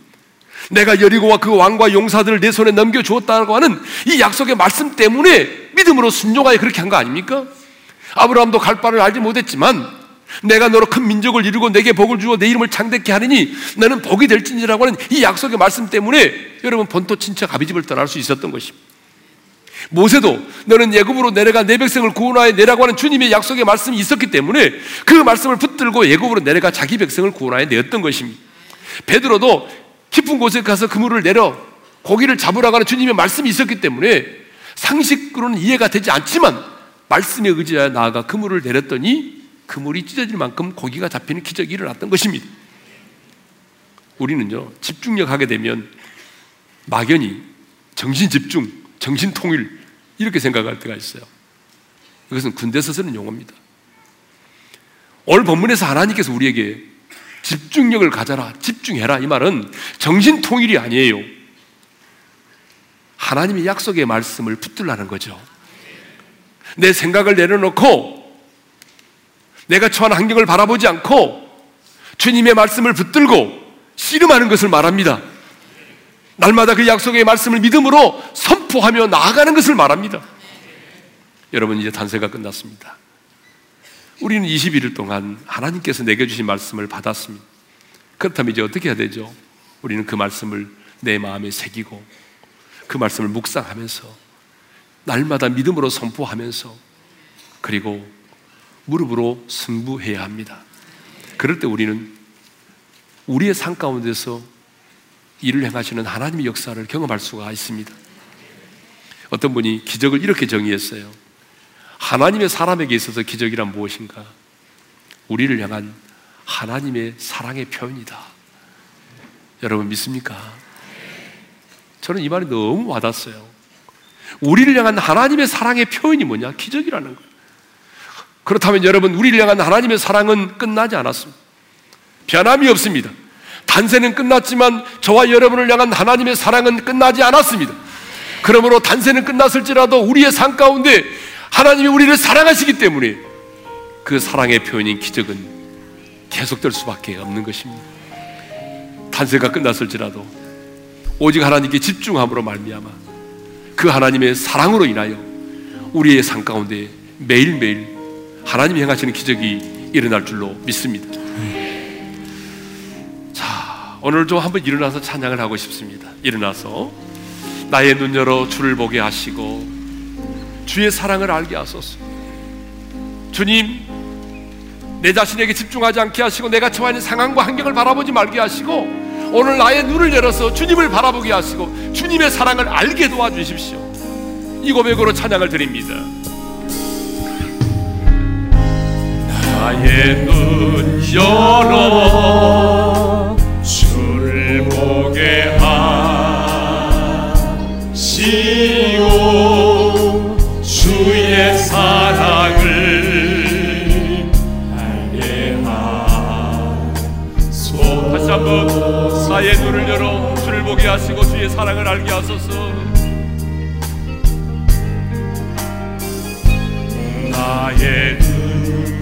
내가 여리고와 그 왕과 용사들을 내 손에 넘겨 주었다고 하는 이 약속의 말씀 때문에 믿음으로 순종하여 그렇게 한 거 아닙니까? 아브라함도 갈 바를 알지 못했지만 내가 너로 큰 민족을 이루고 내게 복을 주어 내 이름을 창대케 하리니 너는 복이 될지니라고 하는 이 약속의 말씀 때문에 여러분 본토 친척 아비집을 떠날 수 있었던 것입니다. 모세도 너는 예굽으로 내려가 내 백성을 구원하여 내라고 하는 주님의 약속의 말씀이 있었기 때문에 그 말씀을 붙들고 예굽으로 내려가 자기 백성을 구원하여 내었던 것입니다. 베드로도 깊은 곳에 가서 그물을 내려 고기를 잡으라고 하는 주님의 말씀이 있었기 때문에 상식으로는 이해가 되지 않지만 말씀에 의지하여 나아가 그물을 내렸더니 그물이 찢어질 만큼 고기가 잡히는 기적이 일어났던 것입니다. 우리는요, 집중력 하게 되면 막연히 정신 집중, 정신 통일 이렇게 생각할 때가 있어요. 이것은 군대에서 쓰는 용어입니다. 오늘 본문에서 하나님께서 우리에게 집중력을 가져라, 집중해라 이 말은 정신 통일이 아니에요. 하나님의 약속의 말씀을 붙들라는 거죠. 내 생각을 내려놓고 내가 처한 환경을 바라보지 않고 주님의 말씀을 붙들고 씨름하는 것을 말합니다. 날마다 그 약속의 말씀을 믿음으로 선포하며 나아가는 것을 말합니다. 여러분 이제 단세가 끝났습니다. 우리는 21일 동안 하나님께서 내게 주신 말씀을 받았습니다. 그렇다면 이제 어떻게 해야 되죠? 우리는 그 말씀을 내 마음에 새기고 그 말씀을 묵상하면서 날마다 믿음으로 선포하면서 그리고 무릎으로 승부해야 합니다. 그럴 때 우리는 우리의 삶 가운데서 일을 행하시는 하나님의 역사를 경험할 수가 있습니다. 어떤 분이 기적을 이렇게 정의했어요. 하나님의 사람에게 있어서 기적이란 무엇인가? 우리를 향한 하나님의 사랑의 표현이다. 여러분 믿습니까? 저는 이 말이 너무 와닿았어요. 우리를 향한 하나님의 사랑의 표현이 뭐냐? 기적이라는 거예요. 그렇다면 여러분, 우리를 향한 하나님의 사랑은 끝나지 않았습니다. 변함이 없습니다. 단세는 끝났지만 저와 여러분을 향한 하나님의 사랑은 끝나지 않았습니다. 그러므로 단세는 끝났을지라도 우리의 삶 가운데 하나님이 우리를 사랑하시기 때문에 그 사랑의 표현인 기적은 계속될 수밖에 없는 것입니다. 단세가 끝났을지라도 오직 하나님께 집중함으로 말미암아 그 하나님의 사랑으로 인하여 우리의 삶 가운데 매일매일 하나님이 행하시는 기적이 일어날 줄로 믿습니다. 자, 오늘 좀 한번 일어나서 찬양을 하고 싶습니다. 일어나서 나의 눈 열어 주를 보게 하시고 주의 사랑을 알게 하소서. 주님, 내 자신에게 집중하지 않게 하시고 내가 처한 상황과 환경을 바라보지 말게 하시고 오늘 나의 눈을 열어서 주님을 바라보게 하시고 주님의 사랑을 알게 도와주십시오. 이 고백으로 찬양을 드립니다. 나의 눈 열어 주를 보게 하시고 주의 사랑을 알게 하소 다시 한번 나의 눈을 열어 주를 보게 하시고 주의 사랑을 알게 하소서. 나의 눈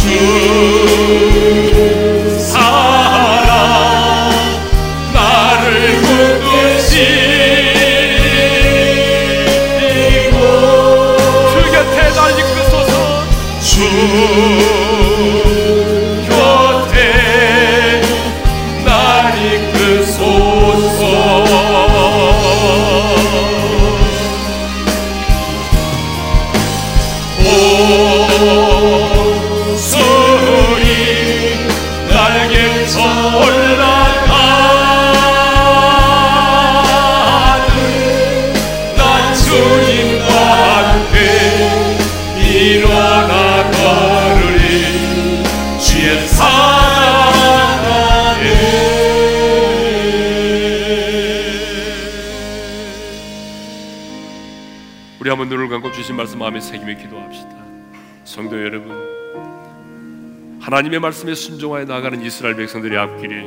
주사 주신 말씀 마음에 새기며 기도합시다 성도 여러분 하나님의 말씀에 순종하여 나가는 이스라엘 백성들의 앞길에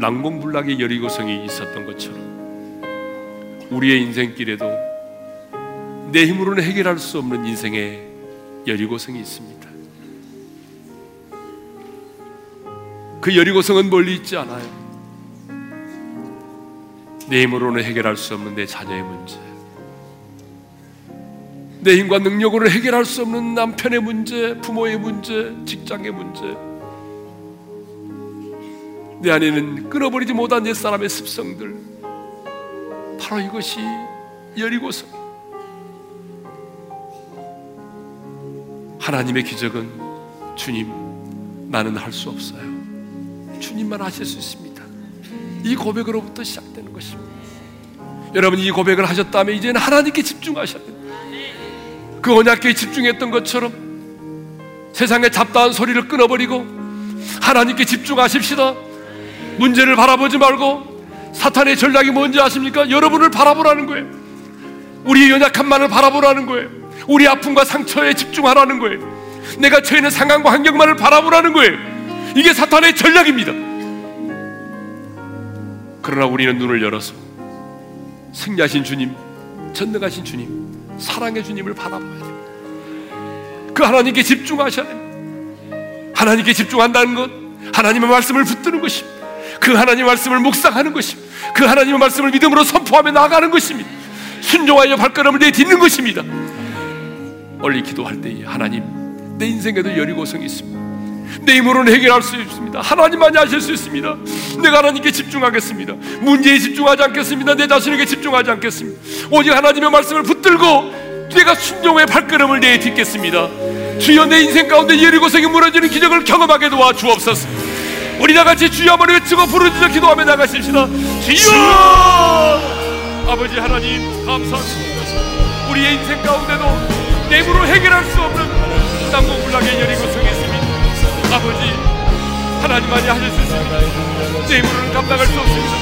난공불락의 여리고성이 있었던 것처럼 우리의 인생길에도 내 힘으로는 해결할 수 없는 인생의 여리고성이 있습니다. 그 여리고성은 멀리 있지 않아요. 내 힘으로는 해결할 수 없는 내 자녀의 문제, 내 힘과 능력으로 해결할 수 없는 남편의 문제, 부모의 문제, 직장의 문제, 내 안에는 끊어버리지 못한 옛 사람의 습성들, 바로 이것이 여리고성. 하나님의 기적은 주님, 나는 할 수 없어요. 주님만 하실 수 있습니다. 이 고백으로부터 시작되는 것입니다. 여러분 이 고백을 하셨다면 이제는 하나님께 집중하셔야 돼요. 그 언약궤에 집중했던 것처럼 세상의 잡다한 소리를 끊어버리고 하나님께 집중하십시다. 문제를 바라보지 말고 사탄의 전략이 뭔지 아십니까? 여러분을 바라보라는 거예요. 우리의 연약함만을 바라보라는 거예요. 우리 아픔과 상처에 집중하라는 거예요. 내가 처해 있는 상황과 환경만을 바라보라는 거예요. 이게 사탄의 전략입니다. 그러나 우리는 눈을 열어서 승리하신 주님, 전능하신 주님, 사랑의 주님을 바라봐야 돼요. 그 하나님께 집중하셔야 돼요. 하나님께 집중한다는 것, 하나님의 말씀을 붙드는 것입니다. 그 하나님의 말씀을 묵상하는 것입니다. 그 하나님의 말씀을 믿음으로 선포하며 나가는 것입니다. 순종하여 발걸음을 내딛는 것입니다. 원리 기도할 때에 하나님, 내 인생에도 여리고성이 있습니다. 내 힘으로는 해결할 수 없습니다. 하나님만이 하실 수 있습니다. 내가 하나님께 집중하겠습니다. 문제에 집중하지 않겠습니다. 내 자신에게 집중하지 않겠습니다. 오직 하나님의 말씀을 붙들고 내가 순종의 발걸음을 내딛겠습니다. 주여 내 인생 가운데 예리고성이 무너지는 기적을 경험하게 도와 주옵소서. 우리 다 같이 주여 한번 외치고 부르짖어 기도하며 나가십시다. 주여! 아버지 하나님 감사합니다. 우리의 인생 가운데도 내 힘으로 해결할 수 없는 여리고성이 있습니다. 아버지 하나님만이 하실 수 있습니다 내 힘으로는 감당할 수 없습니다.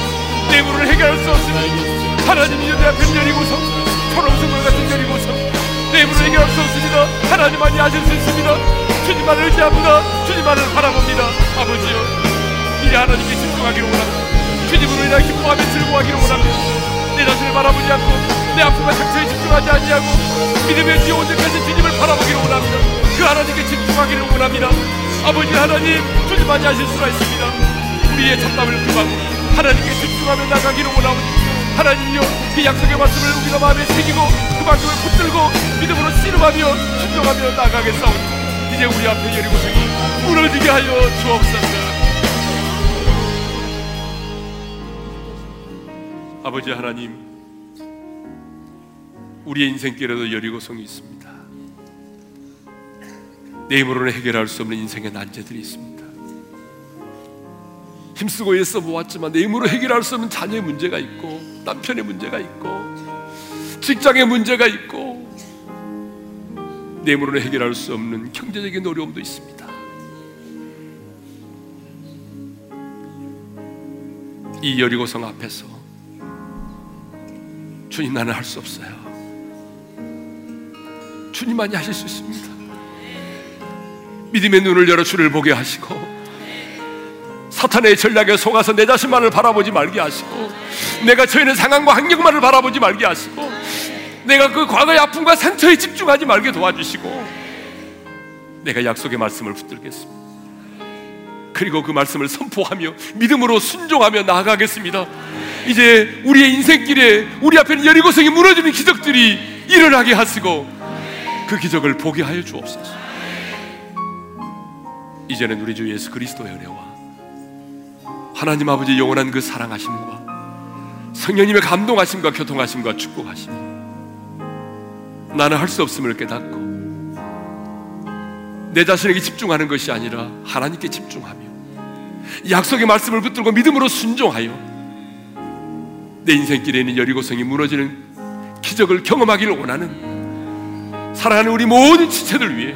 내 힘으로는 해결할 수 없습니다. 하나님이 내 앞에 열리고서 초롱성물 같은 열리고서 내 힘으로 해결할 수 없습니다. 하나님만이 하실 수 있습니다. 주님만을 의지합니다. 주님만을 바라봅니다. 아버지요 이제 하나님께 집중하기를 원합니다. 주님으로 인하 기뻐하며 즐거워하기를 원합니다. 내 자신을 바라보지 않고 내 아픔과 상처에 집중하지 아니하고 믿음의 뒤에 온전까지 주님을 바라보기를 원합니다. 그 하나님께 집중하기를 원합니다 아버지 하나님 주님만이 하실 수가 있습니다. 우리의 잡담을 금하고 하나님께 집중하며 나가기를 원하오니 하나님이여 그 약속의 말씀을 우리가 마음에 새기고 그 말씀을 붙들고 믿음으로 씨름하며 순종하며 나가겠사오니 이제 우리 앞에 여리고성이 무너지게 하여 주옵소서. 아버지 하나님 우리의 인생길에도 여리고성이 있습니다 내 힘으로는 해결할 수 없는 인생의 난제들이 있습니다. 힘쓰고 애써 모았지만 내 힘으로 해결할 수 없는 자녀의 문제가 있고 남편의 문제가 있고 직장의 문제가 있고 내 힘으로는 해결할 수 없는 경제적인 어려움도 있습니다. 이 여리고성 앞에서 주님 나는 할 수 없어요. 주님만이 하실 수 있습니다. 믿음의 눈을 열어 주를 보게 하시고 사탄의 전략에 속아서 내 자신만을 바라보지 말게 하시고 내가 처해는 상황과 환경만을 바라보지 말게 하시고 내가 그 과거의 아픔과 상처에 집중하지 말게 도와주시고 내가 약속의 말씀을 붙들겠습니다. 그리고 그 말씀을 선포하며 믿음으로 순종하며 나아가겠습니다. 이제 우리의 인생길에 우리 앞에는 여리고성이 무너지는 기적들이 일어나게 하시고 그 기적을 보게 하여 주옵소서. 이제는 우리 주 예수 그리스도의 은혜와 하나님 아버지 영원한 그 사랑하심과 성령님의 감동하심과 교통하심과 축복하심 나는 할 수 없음을 깨닫고 내 자신에게 집중하는 것이 아니라 하나님께 집중하며 약속의 말씀을 붙들고 믿음으로 순종하여 내 인생길에 있는 여리고성이 무너지는 기적을 경험하기를 원하는 사랑하는 우리 모든 지체들 위해